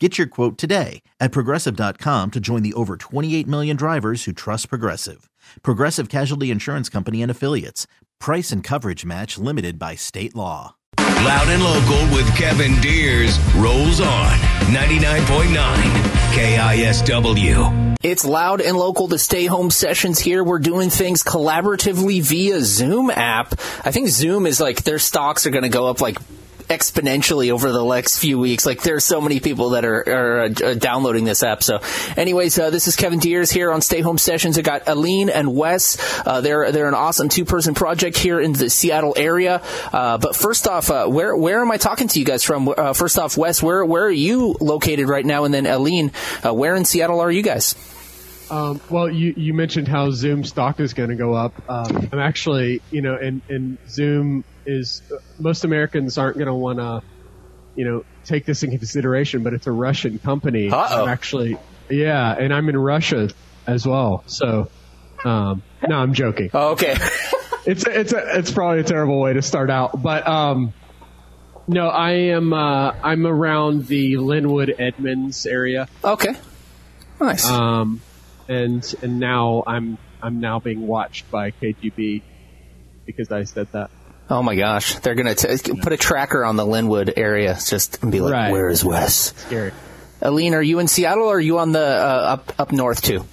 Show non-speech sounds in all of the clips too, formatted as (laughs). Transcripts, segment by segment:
Get your quote today at progressive.com to join the over 28 million drivers who trust Progressive. Progressive Casualty Insurance Company and Affiliates. Price and coverage match limited by state law. Loud and local with Kevin Deers rolls on 99.9 KISW. It's loud and local to stay home sessions here. We're doing things collaboratively via Zoom app. I think Zoom is like their stocks are going to go up like exponentially over the next few weeks. Like there's so many people that are, are uh, downloading this app. So, anyways, uh, this is Kevin Deers here on Stay Home Sessions. I got Aline and Wes. Uh, they're they're an awesome two person project here in the Seattle area. Uh, but first off, uh, where where am I talking to you guys from? Uh, first off, Wes, where where are you located right now? And then Aline, where in Seattle are you guys? Um, well, you, you mentioned how Zoom stock is going to go up. Um, I'm actually, you know, and Zoom is most Americans aren't going to want to, you know, take this in consideration, but it's a Russian company. Uh-oh. I'm actually, yeah, and I'm in Russia as well. So, um, no, I'm joking. Oh, okay. (laughs) it's a, it's a, it's probably a terrible way to start out, but um, no, I am uh, I'm around the Lynnwood Edmonds area. Okay. Nice. Um, and and now I'm I'm now being watched by KGB because I said that. Oh my gosh, they're gonna t- put a tracker on the Lynnwood area, just and be like, Right. "Where is Wes?" Scary. Aline, are you in Seattle or are you on the uh, up up north too?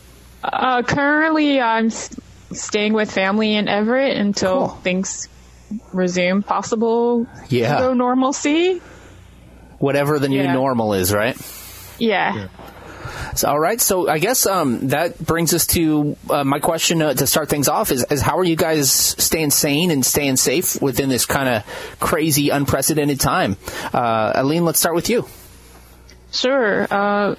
Uh, currently, I'm s- staying with family in Everett until Cool. things resume possible Yeah. normalcy. Whatever the new Yeah. normal is, right? Yeah. So, all right. So I guess um, that brings us to uh, my question uh, to start things off: is, is how are you guys staying sane and staying safe within this kind of crazy, unprecedented time? Uh, Aline, let's start with you. Sure. Uh,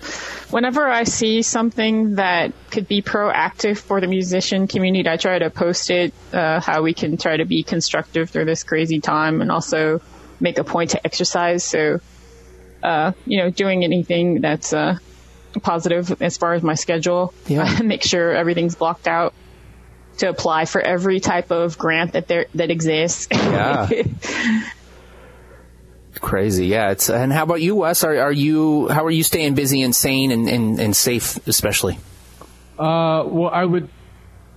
whenever I see something that could be proactive for the musician community, I try to post it, uh, how we can try to be constructive through this crazy time and also make a point to exercise. So, uh, you know, doing anything that's, uh, positive as far as my schedule. Yeah. I (laughs) make sure everything's blocked out to apply for every type of grant that there, that exists. Yeah. (laughs) Crazy, yeah. It's and how about you, Wes? Are, are you how are you staying busy and sane and, and, and safe, especially? Uh, well, I would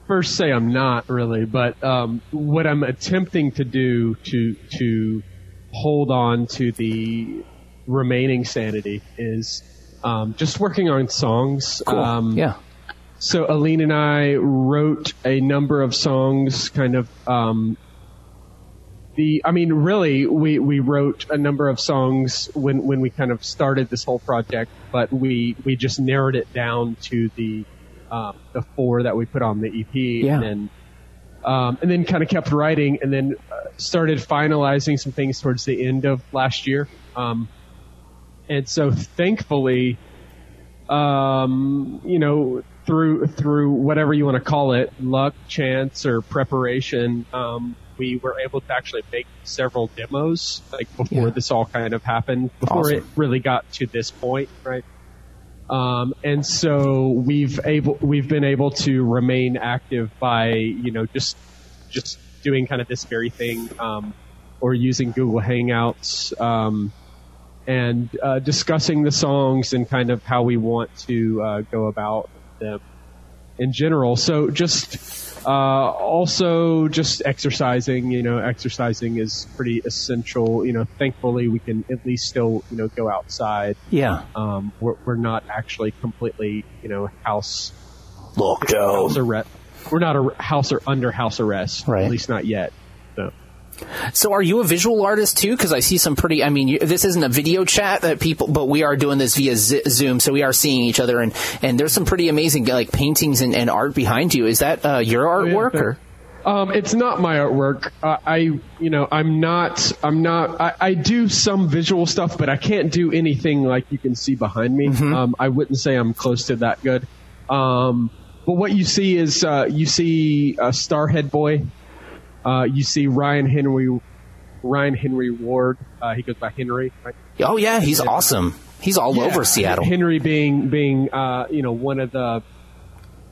first say I'm not really, but um, what I'm attempting to do to to hold on to the remaining sanity is um, just working on songs. Cool. Um, yeah. So Aline and I wrote a number of songs, kind of. Um, the, I mean, really, we, we wrote a number of songs when, when we kind of started this whole project, but we, we just narrowed it down to the, um, the four that we put on the EP. Yeah. And then, um, and then kind of kept writing and then uh, started finalizing some things towards the end of last year. Um, and so thankfully, um, you know, through through whatever you want to call it, luck, chance, or preparation, um, we were able to actually make several demos like before Yeah. this all kind of happened, before Awesome. it really got to this point, right? Um, and so we've able we've been able to remain active by you know just just doing kind of this very thing, um, or using Google Hangouts. And uh, discussing the songs and kind of how we want to uh, go about them. in general. So just uh, also just exercising. You know, exercising is pretty essential. You know, thankfully we can at least still you know go outside. Yeah. Um, we're, we're not actually completely you know house Locked house arrest. We're not a house or under house arrest. Right. At least not yet. So. So are you a visual artist too? Because I see some pretty. I mean, you, this isn't a video chat that people, but we are doing this via Z- Zoom, so we are seeing each other, and and there's some pretty amazing like paintings and, and art behind you. Is that uh, your artwork yeah, or? Um, it's not my artwork. Uh, I, you know, I'm not, I'm not, I, I do some visual stuff, but I can't do anything like you can see behind me. Um, I wouldn't say I'm close to that good. Um, but what you see is, uh, you see a Starhead Boy. Uh, you see Ryan Henry, Ryan Henry Ward. Uh, he goes by Henry, right? Oh yeah, he's Yeah. awesome. He's all Yeah. over Seattle. Henry being being uh, you know one of the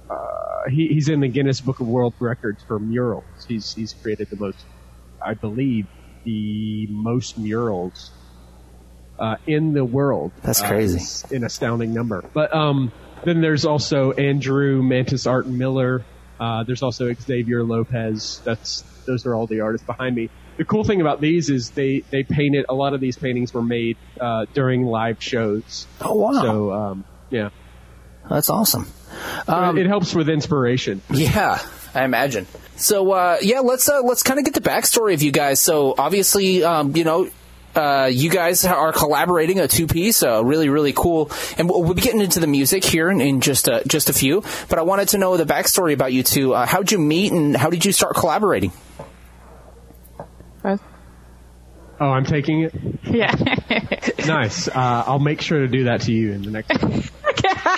uh, he, he's in the Guinness Book of World Records for murals. He's he's created the most, I believe, the most murals uh, in the world. That's Uh, crazy. an astounding number. But um, then there's also Andrew Mantis Art Miller. Uh, there's also Xavier Lopez. That's those are all the artists behind me. The cool thing about these is they they painted a lot of these paintings were made uh, during live shows. Oh wow, So um, yeah, that's awesome. it, it helps with inspiration. Yeah, I imagine. So uh, yeah, let's uh, let's kind of get the backstory of you guys. So obviously, um, you know. Uh, you guys are collaborating a two piece, uh, really, really cool. And we'll, we'll be getting into the music here in, in just a, just a few. But I wanted to know the backstory about you two. Uh, how'd you meet and how did you start collaborating? Uh, Oh, I'm taking it. (laughs) yeah. Nice. Uh, I'll make sure to do that to you in the next. one. (laughs)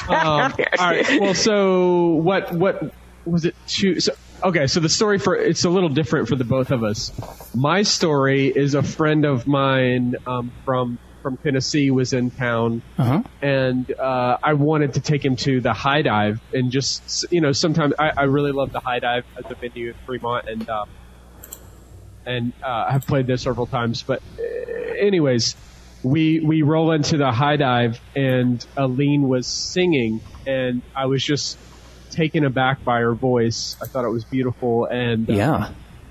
um, (laughs) all right. Well, so what? What was it? Two. So okay. So the story for it's a little different for the both of us. My story is a friend of mine um, from from Tennessee was in town, and uh, I wanted to take him to the High Dive and just you know sometimes I, I really love the High Dive as a venue in Fremont and. Um, and uh, I've played this several times. But uh, anyways, we we roll into the high dive, and Aline was singing, and I was just taken aback by her voice. I thought it was beautiful, and uh, Yeah.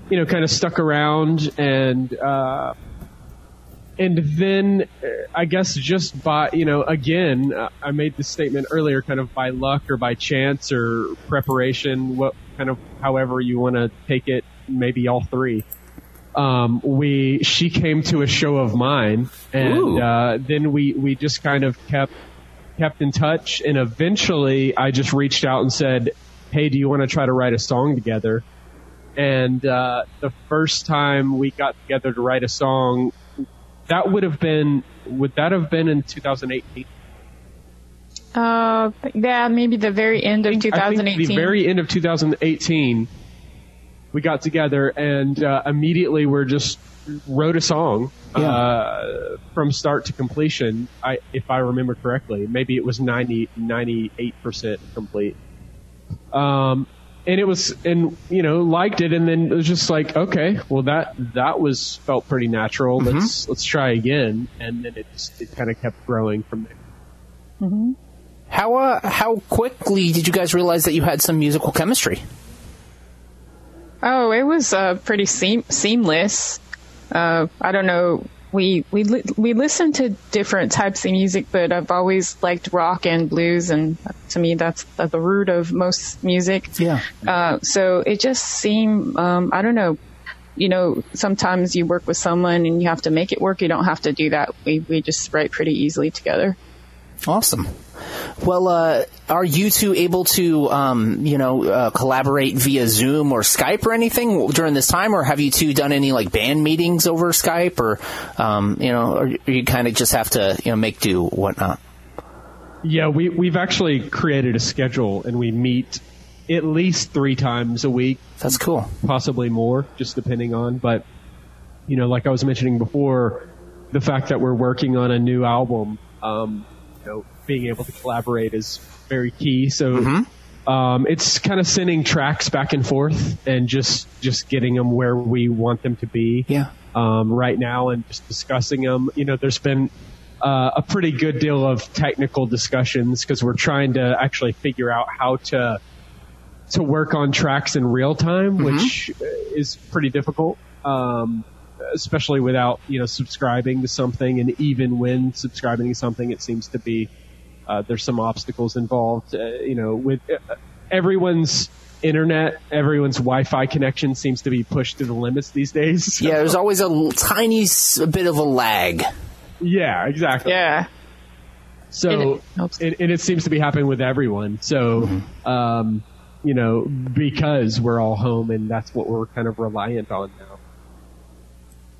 you know, kind of stuck around, and uh, and then uh, I guess just by you know, again, I made this statement earlier, kind of by luck or by chance or preparation, what kind of however you want to take it, maybe all three um, we she came to a show of mine, and uh, then we we just kind of kept kept in touch, and eventually I just reached out and said, "Hey, do you want to try to write a song together?" And uh, the first time we got together to write a song, that would have been would that have been in 2018? Uh, yeah, maybe the very end of I think 2018. the very end of 2018, we got together and uh, immediately we're just wrote a song uh, from start to completion. I, if I remember correctly, maybe it was 90, 98 percent complete. Um, and it was, and you know, liked it, and then it was just like, okay, well that that was felt pretty natural. Let's let's try again, and then it just it kind of kept growing from there. How uh, how quickly did you guys realize that you had some musical chemistry? Oh, it was uh, pretty seam- seamless. Uh, I don't know. We we li- we listen to different types of music, but I've always liked rock and blues, and to me, that's at the root of most music. Yeah. Uh, so it just seemed. Um, I don't know. You know, sometimes you work with someone and you have to make it work. You don't have to do that. We we just write pretty easily together. Awesome. Well, uh, are you two able to, um, you know, uh, collaborate via Zoom or Skype or anything during this time, or have you two done any like band meetings over Skype, or, um, you know, or you kind of just have to, you know, make do whatnot? Yeah, we we've actually created a schedule and we meet at least three times a week, That's cool. possibly more, just depending on. But you know, like I was mentioning before, the fact that we're working on a new album, um, you know, being able to collaborate is very key. So. Um, it's kind of sending tracks back and forth and just just getting them where we want them to be Yeah. um, right now and just discussing them. You know, there's been uh, a pretty good deal of technical discussions because we're trying to actually figure out how to to work on tracks in real time, which is pretty difficult. Um, especially without you know subscribing to something, and even when subscribing to something, it seems to be uh, there's some obstacles involved. Uh, you know, with uh, everyone's internet, everyone's Wi-Fi connection seems to be pushed to the limits these days. Yeah, there's (laughs) always a l- tiny s- bit of a lag. yeah, exactly. Yeah. So And and it helps. it, and it seems to be happening with everyone. So, um, you know, because we're all home and that's what we're kind of reliant on now.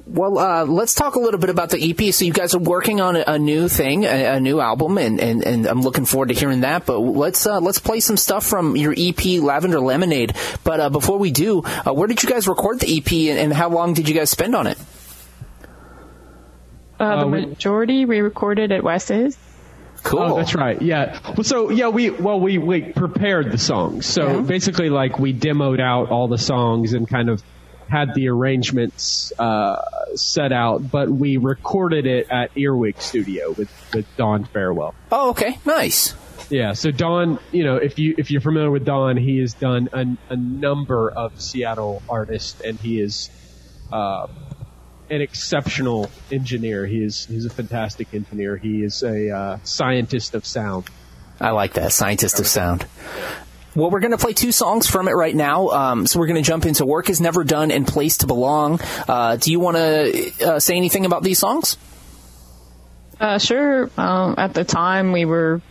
Well, uh, let's talk a little bit about the EP. So you guys are working on a, a new thing, a, a new album, and, and, and I'm looking forward to hearing that. But let's uh, let's play some stuff from your EP, Lavender Lemonade. But uh, before we do, uh, where did you guys record the EP, and, and how long did you guys spend on it? Uh, the Uh, we- majority we recorded at Wes's. Cool. Oh, that's right. Yeah. Well, so yeah, we well we we prepared the songs. So basically, like we demoed out all the songs and kind of had the arrangements uh, set out, but we recorded it at Earwig Studio with with Don Farwell. Oh, okay, nice. Yeah. So Don, you know, if you if you're familiar with Don, he has done a, a number of Seattle artists, and he is uh, an exceptional engineer. He is he's a fantastic engineer. He is a uh, scientist of sound. I like that. Scientist of Sound. Well, we're going to play two songs from it right now. Um, so we're going to jump into Work is Never Done and Place to Belong. Uh, do you want to uh, say anything about these songs? Uh, sure. Um, at the time, we were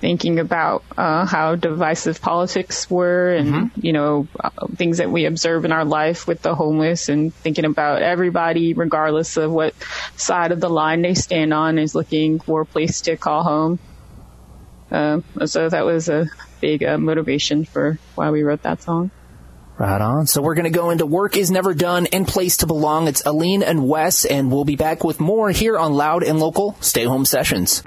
thinking about uh, how divisive politics were, and you know uh, things that we observe in our life with the homeless, and thinking about everybody, regardless of what side of the line they stand on, is looking for a place to call home. Um, so that was a big uh, motivation for why we wrote that song. Right on. So we're going to go into Work is Never Done and Place to Belong. It's Aline and Wes, and we'll be back with more here on Loud and Local Stay Home Sessions.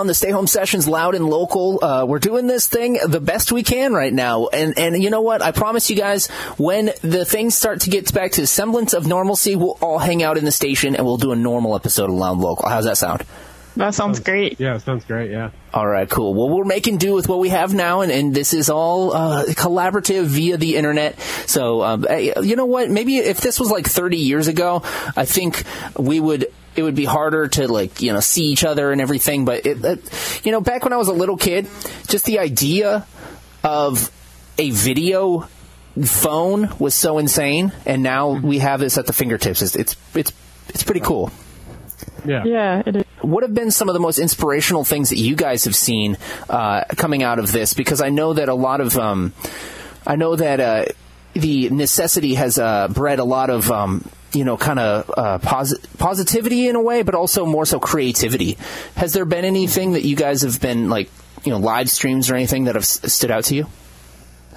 On the Stay Home Sessions, loud and local. Uh, we're doing this thing the best we can right now, and and you know what? I promise you guys, when the things start to get back to semblance of normalcy, we'll all hang out in the station and we'll do a normal episode of Loud and Local. How's that sound? That sounds great. Yeah, it sounds great. Yeah. All right, cool. Well, we're making do with what we have now, and, and this is all uh, collaborative via the internet. So, um, eh, you know what? Maybe if this was like 30 years ago, I think we would. It would be harder to like you know see each other and everything. But it, it, you know, back when I was a little kid, just the idea of a video phone was so insane, and now we have this at the fingertips. It's it's it's, it's pretty cool. Yeah. Yeah, it is. What have been some of the most inspirational things that you guys have seen uh, coming out of this? Because I know that a lot of, um, I know that uh, the necessity has uh, bred a lot of, um, you know, kind of uh, posi- positivity in a way, but also more so creativity. Has there been anything that you guys have been like, you know, live streams or anything that have s- stood out to you?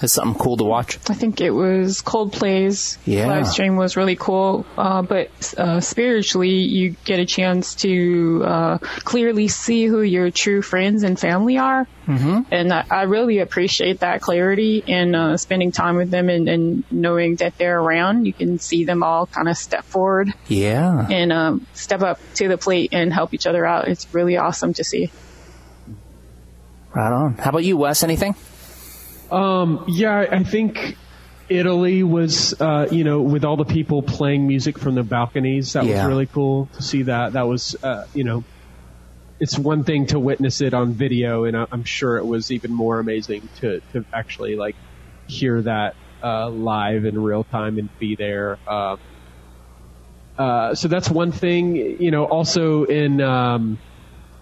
Has something cool to watch? I think it was Coldplay's Yeah. live stream was really cool. Uh, but uh, spiritually, you get a chance to uh, clearly see who your true friends and family are. Mm-hmm. And I, I really appreciate that clarity and uh, spending time with them and, and knowing that they're around. You can see them all kind of step forward Yeah. and um, step up to the plate and help each other out. It's really awesome to see. Right on. How about you, Wes? Anything? Um, yeah, I think Italy was, uh, you know, with all the people playing music from the balconies. That Yeah. was really cool to see that. That was, uh, you know, it's one thing to witness it on video, and I'm sure it was even more amazing to, to actually like hear that uh, live in real time and be there. Uh, uh, so that's one thing. You know, also in. Um,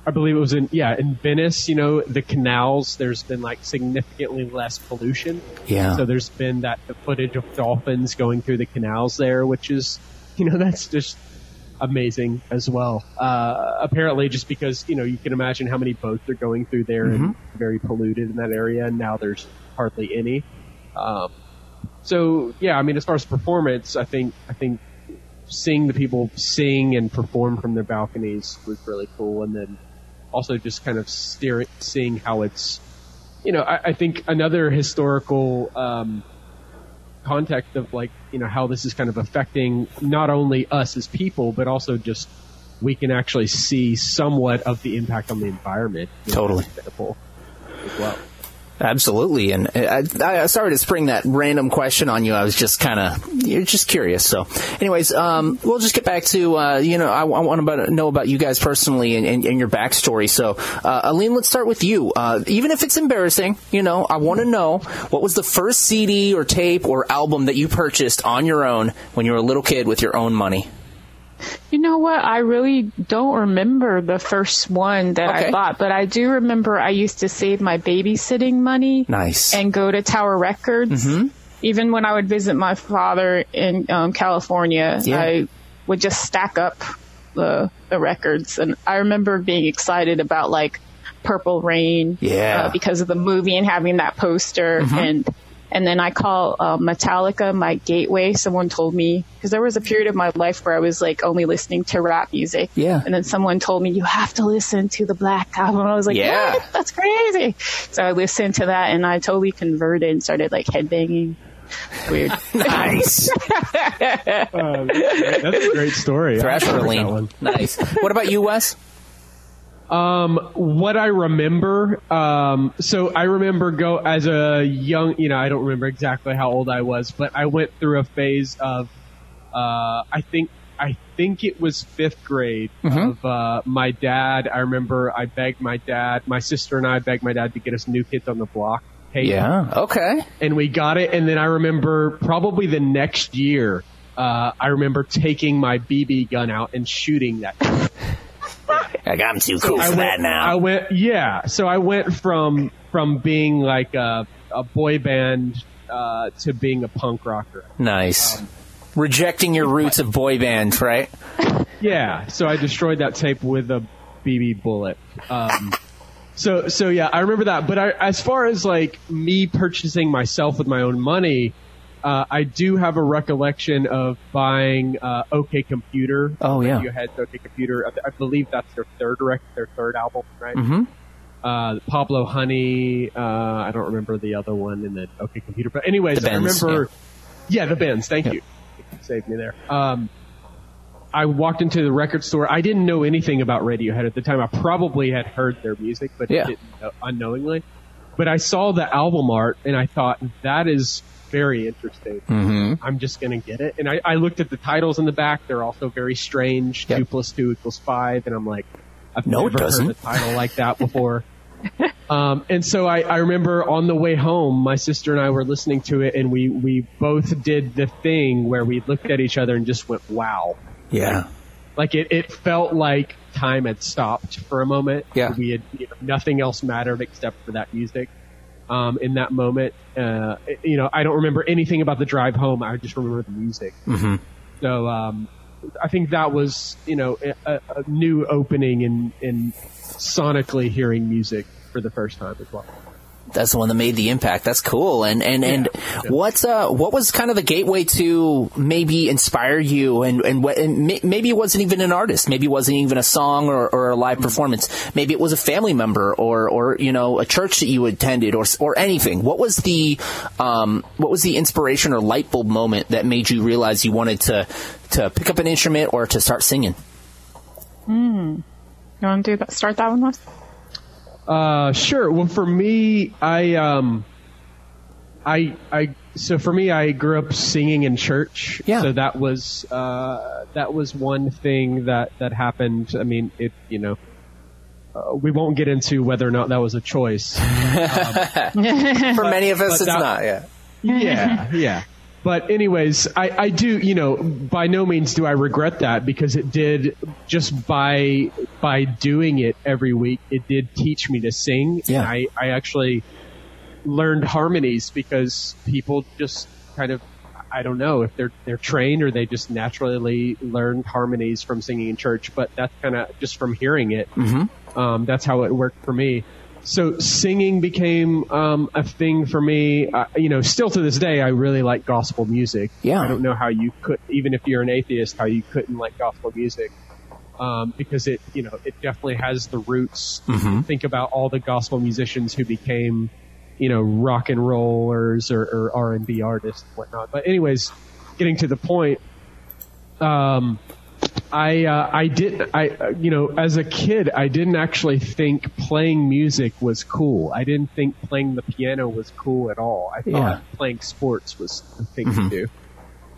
I believe it was in yeah in Venice. You know the canals. There's been like significantly less pollution. Yeah. So there's been that the footage of dolphins going through the canals there, which is you know (laughs) that's just amazing as well. Uh, apparently, just because you know you can imagine how many boats are going through there and very polluted in that area, and now there's hardly any. Um, so yeah, I mean, as far as performance, I think I think seeing the people sing and perform from their balconies was really cool, and then also just kind of seeing how it's, you know, I, I think another historical um, context of like, you know, how this is kind of affecting not only us as people, but also just we can actually see somewhat of the impact on the environment. know, Totally. as well. Absolutely, and I, I sorry to spring that random question on you. I was just kind of you're just curious. So, anyways, um, we'll just get back to uh, you know I, I want to know about you guys personally and, and, and your backstory. So, uh, Aline, let's start with you. Uh, even if it's embarrassing, you know, I want to know what was the first CD or tape or album that you purchased on your own when you were a little kid with your own money. You know what? I really don't remember the first one that Okay. I bought, but I do remember I used to save my babysitting money Nice. and go to Tower Records. Mm-hmm. Even when I would visit my father in um, California, Yeah. I would just stack up the the records, and I remember being excited about like Purple Rain, Yeah. uh, because of the movie and having that poster Mm-hmm. and. And then I call uh, Metallica my gateway. Someone told me because there was a period of my life where I was like only listening to rap music. Yeah. And then someone told me you have to listen to the Black album. I was like, Yeah. what? That's crazy. So I listened to that and I totally converted and started like headbanging. Weird. (laughs) nice. (laughs) Uh, that's a great story. I Thrasher remember that Aline. one. Nice. What about you, Wes? Um, what I remember, um, so I remember go as a young, you know, I don't remember exactly how old I was, but I went through a phase of, uh, I think, I think it was fifth grade of, uh, my dad. I remember I begged my dad, my sister and I begged my dad to get us New Kids on the Block. tape Yeah. Okay. and we got it. And then I remember probably the next year, uh, I remember taking my BB gun out and shooting that. (laughs) Like I'm too cool I for went, that now. I went, yeah. So I went from from being like a, a boy band uh, to being a punk rocker. Nice. Rejecting your roots of boy band, right? (laughs) Yeah. So I destroyed that tape with a BB bullet. Um, (laughs) so so yeah, I remember that. But I, as far as like me purchasing myself with my own money, Uh, I do have a recollection of buying uh, OK Computer. Oh, yeah. Radiohead's OK Computer. I, I believe that's their third rec- their third album, right? Mhm. Uh, Pablo Honey. Uh, I don't remember the other one in the OK Computer, but anyways, I remember. Yeah, the Bends. Thank you. Saved me there. Um, I walked into the record store. I didn't know anything about Radiohead at the time. I probably had heard their music, but Yeah. didn't know, unknowingly. But I saw the album art and I thought that is very interesting. Mm-hmm. I'm just gonna get it. And I, I looked at the titles in the back. They're also very strange. Yep. Two plus two equals five, and I'm like, I've No, never heard a title like that before. (laughs) um, and so I, I remember on the way home, my sister and I were listening to it, and we we both did the thing where we looked at each other and just went, "Wow!" Yeah. Like it, it felt like time had stopped for a moment. Yeah. We had you know, nothing else mattered except for that music. Um, in that moment, uh, you know, I don't remember anything about the drive home. I just remember the music. Mm-hmm. So, um, I think that was, you know, a, a new opening in, in sonically hearing music for the first time as well. That's the one that made the impact. That's cool. And and and what's uh what was kind of the gateway to maybe inspire you and and, what, and may, maybe it wasn't even an artist. Maybe it wasn't even a song or, or a live performance. Maybe it was a family member or or you know a church that you attended or or anything. What was the um what was the inspiration or light bulb moment that made you realize you wanted to to pick up an instrument or to start singing? Hmm. You want to do that? Start that one, Les? Uh, sure. Well, for me, I, um, I, I, so for me, I grew up singing in church. Yeah. So that was, uh, that was one thing that, that happened. I mean, it, you know, uh, we won't get into whether or not that was a choice. (laughs) For many of us, it's that- not. Yeah. yeah, yeah. But anyways, I, I do, you know, by no means do I regret that because it did just by by doing it every week, it did teach me to sing. Yeah. And I, I actually learned harmonies because people just kind of I don't know if they're they're trained or they just naturally learned harmonies from singing in church, but that's kind of just from hearing it. Mm-hmm. Um, that's how it worked for me. So singing became um, a thing for me. Uh, you know, still to this day, I really like gospel music. Yeah. I don't know how you could, even if you're an atheist, how you couldn't like gospel music. Um, because it, you know, it definitely has the roots. Mhm. Think about all the gospel musicians who became, you know, rock and rollers or, or R and B artists and whatnot. But anyways, getting to the point, um, I uh, I did I you know as a kid I didn't actually think playing music was cool. I didn't think playing the piano was cool at all. I thought Yeah. playing sports was the thing Mhm. to do.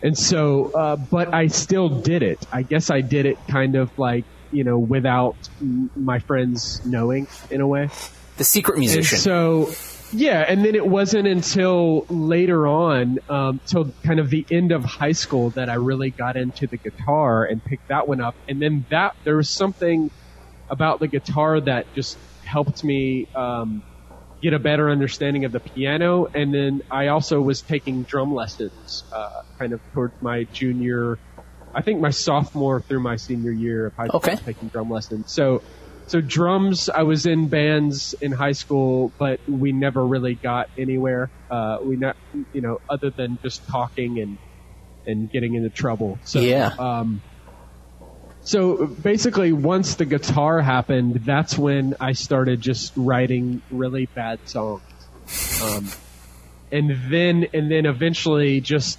And so, uh, but I still did it. I guess I did it kind of like you know without m- my friends knowing in a way. The secret musician. And so, yeah, and then it wasn't until later on, um, till kind of the end of high school that I really got into the guitar and picked that one up. And then that, there was something about the guitar that just helped me, um, get a better understanding of the piano. And then I also was taking drum lessons, uh, kind of towards my junior, I think my sophomore through my senior year of high school, Okay. Taking drum lessons. So, so drums, I was in bands in high school, but we never really got anywhere. Uh, we not, you know, other than just talking and, and getting into trouble. So, Yeah. um, so basically once the guitar happened, that's when I started just writing really bad songs. Um, and then, and then eventually just,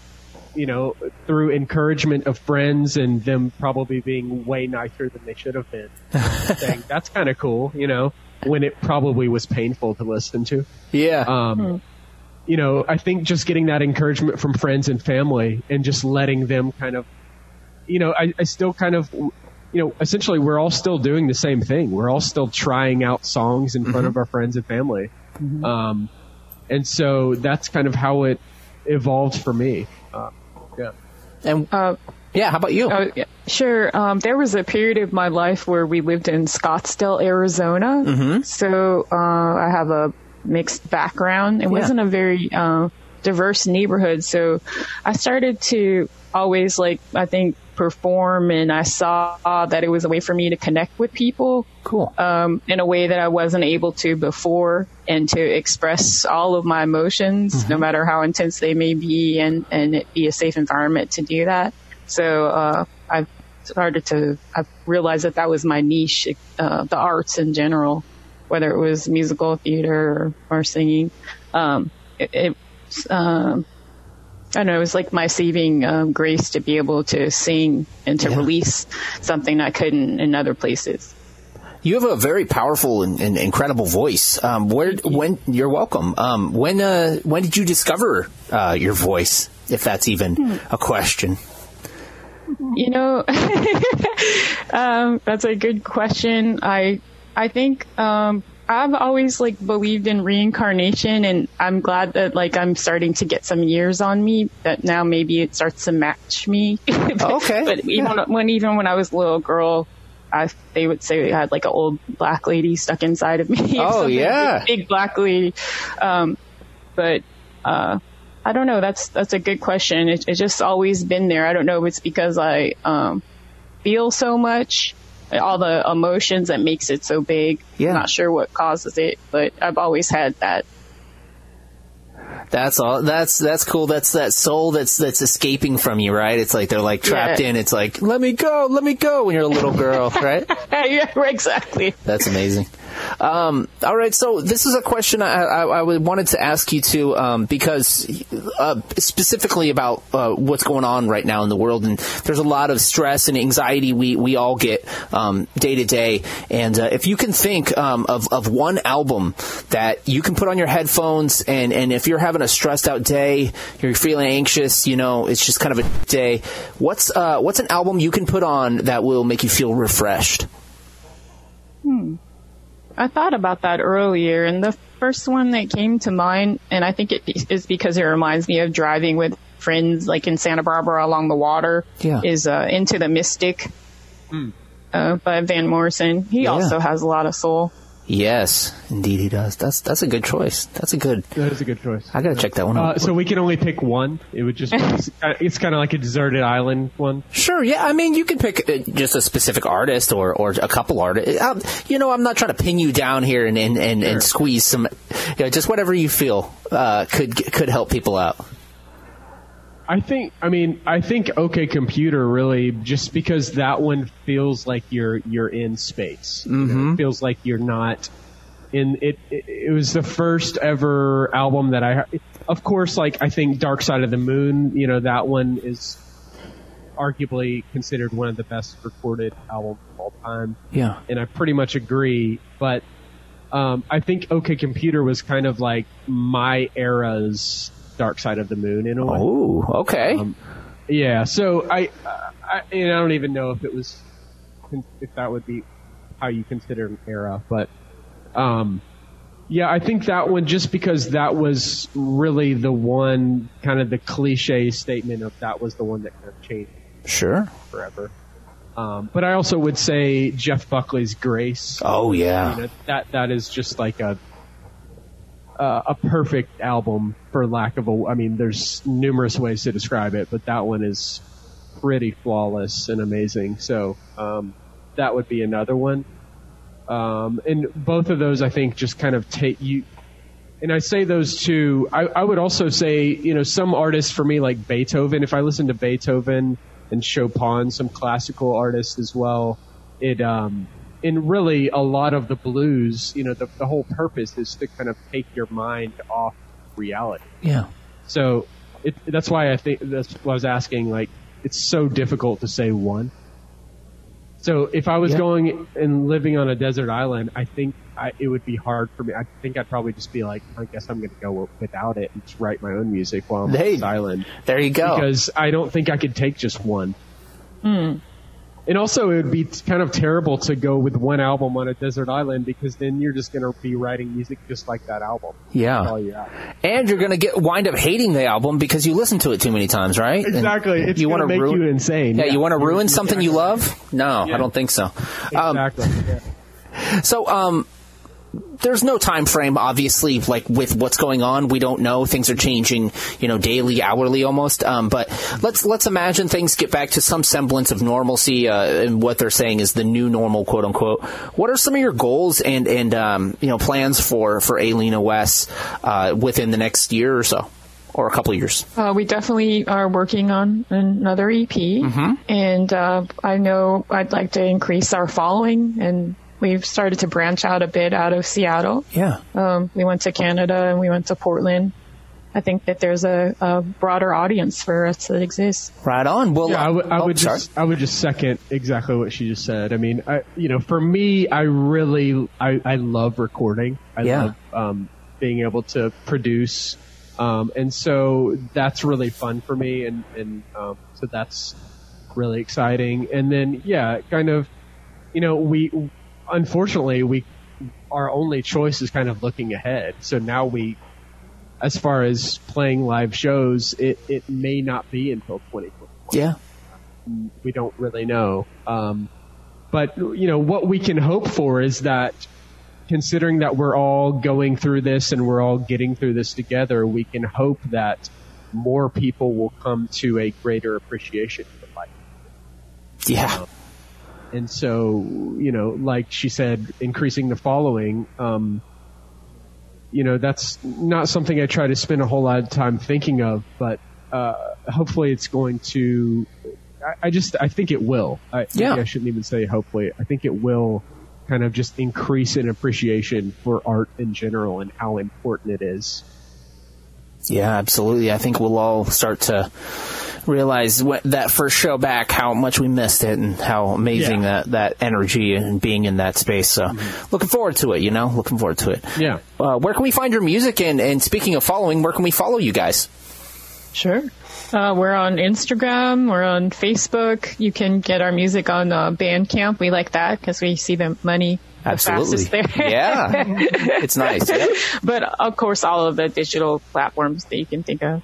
you know, through encouragement of friends and them probably being way nicer than they should have been, (laughs) saying that's kind of cool, you know, when it probably was painful to listen to. yeah. Um, you know, I think just getting that encouragement from friends and family and just letting them kind of, you know, I, I still kind of, you know, essentially we're all still doing the same thing. We're all still trying out songs in front of our friends and family. Um, and so that's kind of how it evolved for me. Uh, yeah. And Uh, yeah, how about you? Yeah. Sure. Um, there was a period of my life where we lived in Scottsdale, Arizona. Mhm. So uh, I have a mixed background. It Yeah. wasn't a very uh, diverse neighborhood. So I started to always like, I think, perform and I saw that it was a way for me to connect with people. Cool. Um, in a way that I wasn't able to before and to express all of my emotions, no matter how intense they may be and, and it be a safe environment to do that. So, uh, I've started to, I've realized that that was my niche, uh, the arts in general, whether it was musical theater or, or singing. Um, it, it um, I don't know, it was like my saving um, grace to be able to sing and to Yeah. release something I couldn't in other places. You have a very powerful and, and incredible voice. Um, where, when you're welcome. Um, when, uh, when did you discover uh, your voice? If that's even Hmm. a question. You know, (laughs) um, that's a good question. I I think um, I've always like believed in reincarnation, and I'm glad that like I'm starting to get some years on me that now maybe it starts to match me. (laughs) Okay. but even when even when I was a little girl. I, they would say I had like an old black lady stuck inside of me. (laughs) Oh, yeah. big, big black lady. Um, but uh, I don't know. That's that's a good question. It, it's just always been there. I don't know if it's because I um, feel so much, all the emotions that makes it so big. Yeah. I'm not sure what causes it, but I've always had that. That's all. That's that's cool. That's that soul that's that's escaping from you, right? It's like they're like trapped Yeah. in. It's like let me go, let me go. When you're a little girl, right? (laughs) yeah, exactly. That's amazing. Um, all right, so this is a question I, I, I wanted to ask you too, um, because uh, specifically about uh, what's going on right now in the world, and there's a lot of stress and anxiety we, we all get um, day to day. And uh, if you can think um, of of one album that you can put on your headphones, and and if you're having a stressed out day, you're feeling anxious, you know, it's just kind of a day. What's uh, what's an album you can put on that will make you feel refreshed? I thought about that earlier, and the first one that came to mind, and I think it is because it reminds me of driving with friends, like in Santa Barbara along the water. Yeah. Is uh, Into the Mystic uh, by Van Morrison. He Yeah. also has a lot of soul. Yes, indeed he does. That's that's a good choice. That's a good. That is a good choice. I gotta check that one out. Uh, so we can only pick one. It would just (laughs) it's kind of like a deserted island one. Sure, yeah. I mean, you can pick uh, just a specific artist or, or a couple artists. Um, you know, I'm not trying to pin you down here and and, and, and squeeze some. You know, just whatever you feel uh, could could help people out. I think. I mean, I think OK Computer really just because that one feels like you're you're in space. Know, it feels like you're not in it, it. It was the first ever album that I. Of course, like I think Dark Side of the Moon. You know that one is arguably considered one of the best recorded albums of all time. Yeah. and I pretty much agree. But um, I think OK Computer was kind of like my era's Dark Side of the Moon in a way. Oh, okay. Um, Yeah, so I, I, and I don't even know if it was, if that would be how you consider an era, but, um, yeah, I think that one just because that was really the one kind of the cliche statement of that was the one that kind of changed sure. forever. Um, but I also would say Jeff Buckley's Grace. Oh yeah. You know, that that is just like a uh, a perfect album for lack of a. I mean, there's numerous ways to describe it, but that one is pretty flawless and amazing. So um, that would be another one. Um, and both of those, I think, just kind of take you. And I say those two. I, I would also say, you know, some artists for me like Beethoven. If I listen to Beethoven and Chopin, some classical artists as well, it um, and really a lot of the blues. You know, the the whole purpose is to kind of take your mind off reality. Yeah. So it, that's why I think that's what I was asking. Like, it's so difficult to say one. So if I was Yeah. going and living on a desert island, I think I, it would be hard for me. I think I'd probably just be like, I guess I'm going to go without it and just write my own music while I'm Hey. on this island There you go. because I don't think I could take just one. Hmm. And also, it would be kind of terrible to go with one album on a desert island because then you're just going to be writing music just like that album. Yeah. you're. And you're gonna get wind up hating the album because you listen to it too many times, right? And Exactly. It's you going wanna make ruin- you insane. Yeah, you want to ruin something you love? No, I don't think so. Um, Exactly. yeah. (laughs) So, um, there's no time frame, obviously, like with what's going on. We don't know. Things are changing, you know, daily, hourly almost. Um, but let's let's imagine things get back to some semblance of normalcy, uh, and what they're saying is the new normal, quote unquote. What are some of your goals and and um, you know plans for for Alina West uh, within the next year or so, or a couple of years? Uh, we definitely are working on another EP, and uh, I know I'd like to increase our following, and we've started to branch out a bit out of Seattle. Yeah. Um, we went to Canada and we went to Portland. I think that there's a, a broader audience for us that exists. Right on. Well, Yeah, I would, oh, would sorry. just, I would just second exactly what she just said. I mean, I, you know, for me, I really, I, I love recording. I Yeah. love um, being able to produce, um, and so that's really fun for me, and and um, so that's really exciting. And then, yeah, kind of, you know, we, unfortunately, we, our only choice is kind of looking ahead. So now we, as far as playing live shows, it, it may not be until 2021 Yeah. we don't really know. Um, but you know what we can hope for is that, considering that we're all going through this and we're all getting through this together, we can hope that more people will come to a greater appreciation for life. Yeah. And so, you know, like she said, increasing the following, um, you know, that's not something I try to spend a whole lot of time thinking of, but uh, hopefully it's going to. I, I just, I think it will. I, Yeah. I shouldn't even say hopefully. I think it will kind of just increase in appreciation for art in general and how important it is. Yeah, absolutely. I think we'll all start to realize what, that first show back how much we missed it and how amazing Yeah. that, that energy and being in that space. So looking forward to it, you know, looking forward to it. Yeah. Uh, where can we find your music? And, and speaking of following, where can we follow you guys? Sure. Uh, we're on Instagram. We're on Facebook. You can get our music on uh, Bandcamp. We like that because we see the money the Absolutely. fastest (laughs) there. yeah. It's nice. Yep. (laughs) but of course, all of the digital platforms that you can think of.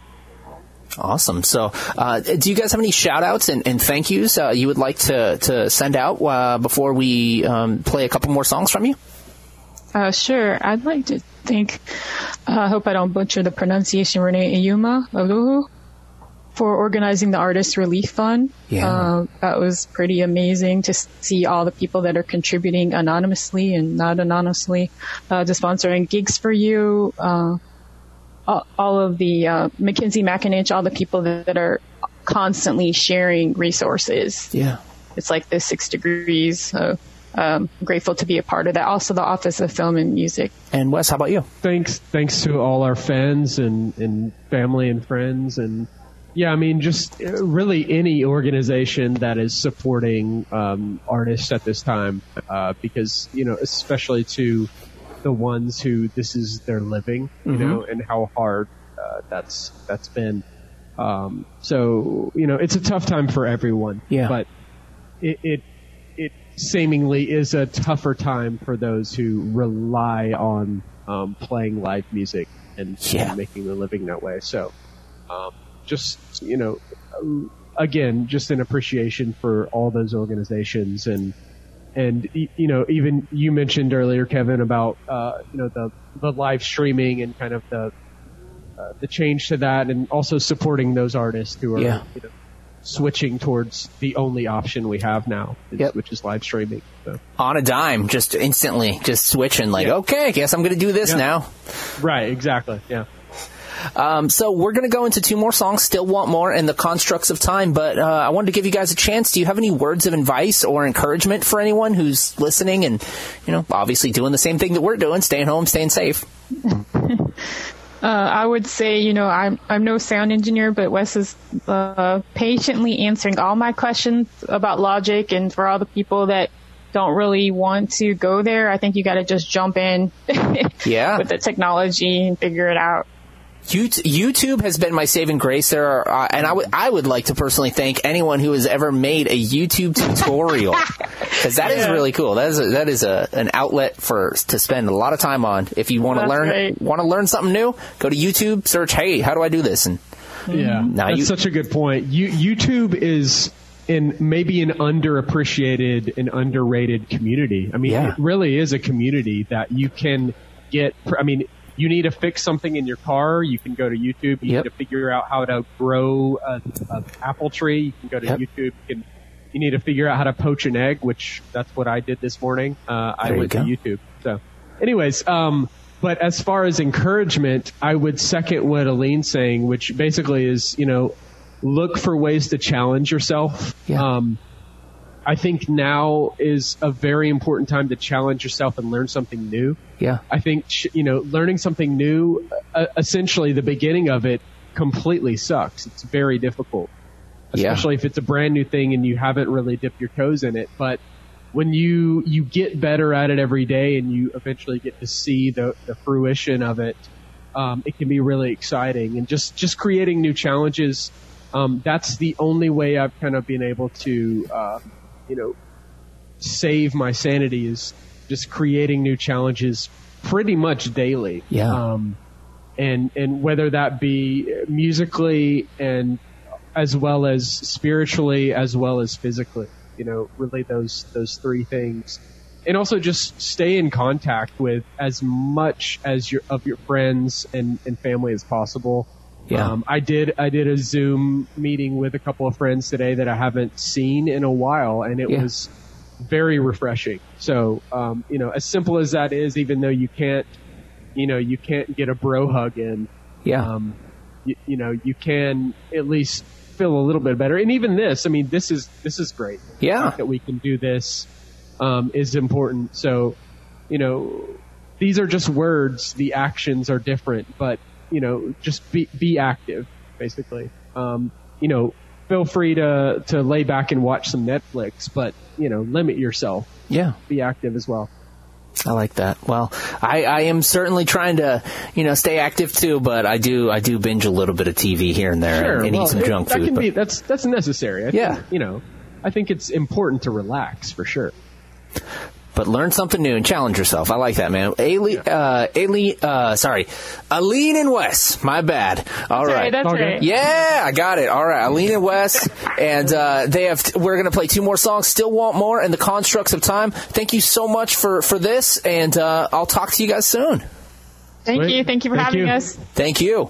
Awesome. So, uh, do you guys have any shout outs and, and thank yous uh, you would like to, to send out uh, before we um, play a couple more songs from you? Uh, sure. I'd like to thank, uh, I hope I don't butcher the pronunciation, Renee Ayuma Oluhu, for organizing the Artist Relief Fund. Yeah. Uh, that was pretty amazing to see all the people that are contributing anonymously and not anonymously uh, to sponsoring gigs for you. Uh, all, all of the uh, McKinsey McInich, all the people that, that are constantly sharing resources Yeah. it's like the six degrees. So um, grateful to be a part of that. Also, the Office of Film and Music. And Wes, how about you? thanks thanks to all our fans and, and family and friends and yeah i mean just uh, really any organization that is supporting um, artists at this time uh, because you know especially to the ones who this is their living you know and how hard uh, that's that's been um, so you know it's a tough time for everyone Yeah. but it, it it seemingly is a tougher time for those who rely on um, playing live music and, Yeah. and making a living that way. So, um, just you know, again, just an appreciation for all those organizations and and you know, even you mentioned earlier, Kevin, about uh, you know the the live streaming and kind of the uh, the change to that, and also supporting those artists who are Yeah. you know, switching towards the only option we have now, is- Yep. which is live streaming. So. On a dime, just instantly, just switching, like, Yeah. okay, I guess I'm going to do this Yeah. now. Right, exactly. Yeah. Um, so we're going to go into two more songs, Still Want More and The Constructs of Time, but uh, I wanted to give you guys a chance. Do you have any words of advice or encouragement for anyone who's listening and, you know, obviously doing the same thing that we're doing, staying home, staying safe? (laughs) Uh, I would say, you know, I'm I'm no sound engineer, but Wes is uh, patiently answering all my questions about logic, and for all the people that don't really want to go there, I think you got to just jump in (laughs) Yeah. with the technology and figure it out. Yout- YouTube has been my saving grace. There are, uh, and I would I would like to personally thank anyone who has ever made a YouTube tutorial because that is really cool. That is a, that is a an outlet for to spend a lot of time on. If you want to learn right. want to learn something new, go to YouTube, search, "Hey, how do I do this?" and Yeah, Now that's you- such a good point. You, YouTube is in maybe an underappreciated and underrated community. I mean, Yeah. it really is a community that you can get. I mean, you need to fix something in your car. You can go to YouTube. You Yep. need to figure out how to grow a, a apple tree. You can go to Yep. YouTube. You can. You need to figure out how to poach an egg, which that's what I did this morning. Uh, I you went to. YouTube. So, anyways, um, but as far as encouragement, I would second what Aline's saying, which basically is, you know, look for ways to challenge yourself. Yeah. Um, I think now is a very important time to challenge yourself and learn something new. Yeah. I think you know learning something new, uh, essentially the beginning of it completely sucks. It's very difficult, Yeah. especially if it's a brand new thing and you haven't really dipped your toes in it. But when you you get better at it every day and you eventually get to see the the fruition of it, um, it can be really exciting. And just just creating new challenges. Um, that's the only way I've kind of been able to, uh, you know, save my sanity is just creating new challenges pretty much daily. Yeah. Um, and and whether that be musically and as well as spiritually as well as physically, you know, really those those three things. And also just stay in contact with as much as your of your friends and, and family as possible. Yeah. Um, I did I did a Zoom meeting with a couple of friends today that I haven't seen in a while, and it Yeah. was very refreshing. So, um, you know, as simple as that is, even though you can't, you know, you can't get a bro hug in, Yeah. um, you, you know, you can at least feel a little bit better. And even this, I mean, this is this is great. Yeah. that we can do this um, is important. So, you know, these are just words. The actions are different, but you know, just be be active, basically. Um, you know, feel free to to lay back and watch some Netflix, but you know, limit yourself. yeah. Be active as well. I like that. Well, I, I am certainly trying to, you know, stay active too, but I do I do binge a little bit of TV here and there and, and well, eat some it- junk that food. Can but- be, that's that's necessary. I Yeah. think, you know, I think it's important to relax for sure. But learn something new and challenge yourself. I like that, man. Ailey, uh, Ailey, uh, sorry, Aline and Wes. My bad. All That's right. right. That's Okay. right. Yeah, I got it. All right, Aline and Wes, and uh, they have. We're gonna play two more songs. Still want more, and the constructs of time. Thank you so much for for this, and uh, I'll talk to you guys soon. Thank Sweet. you. Thank you for Thank having you. us. Thank you.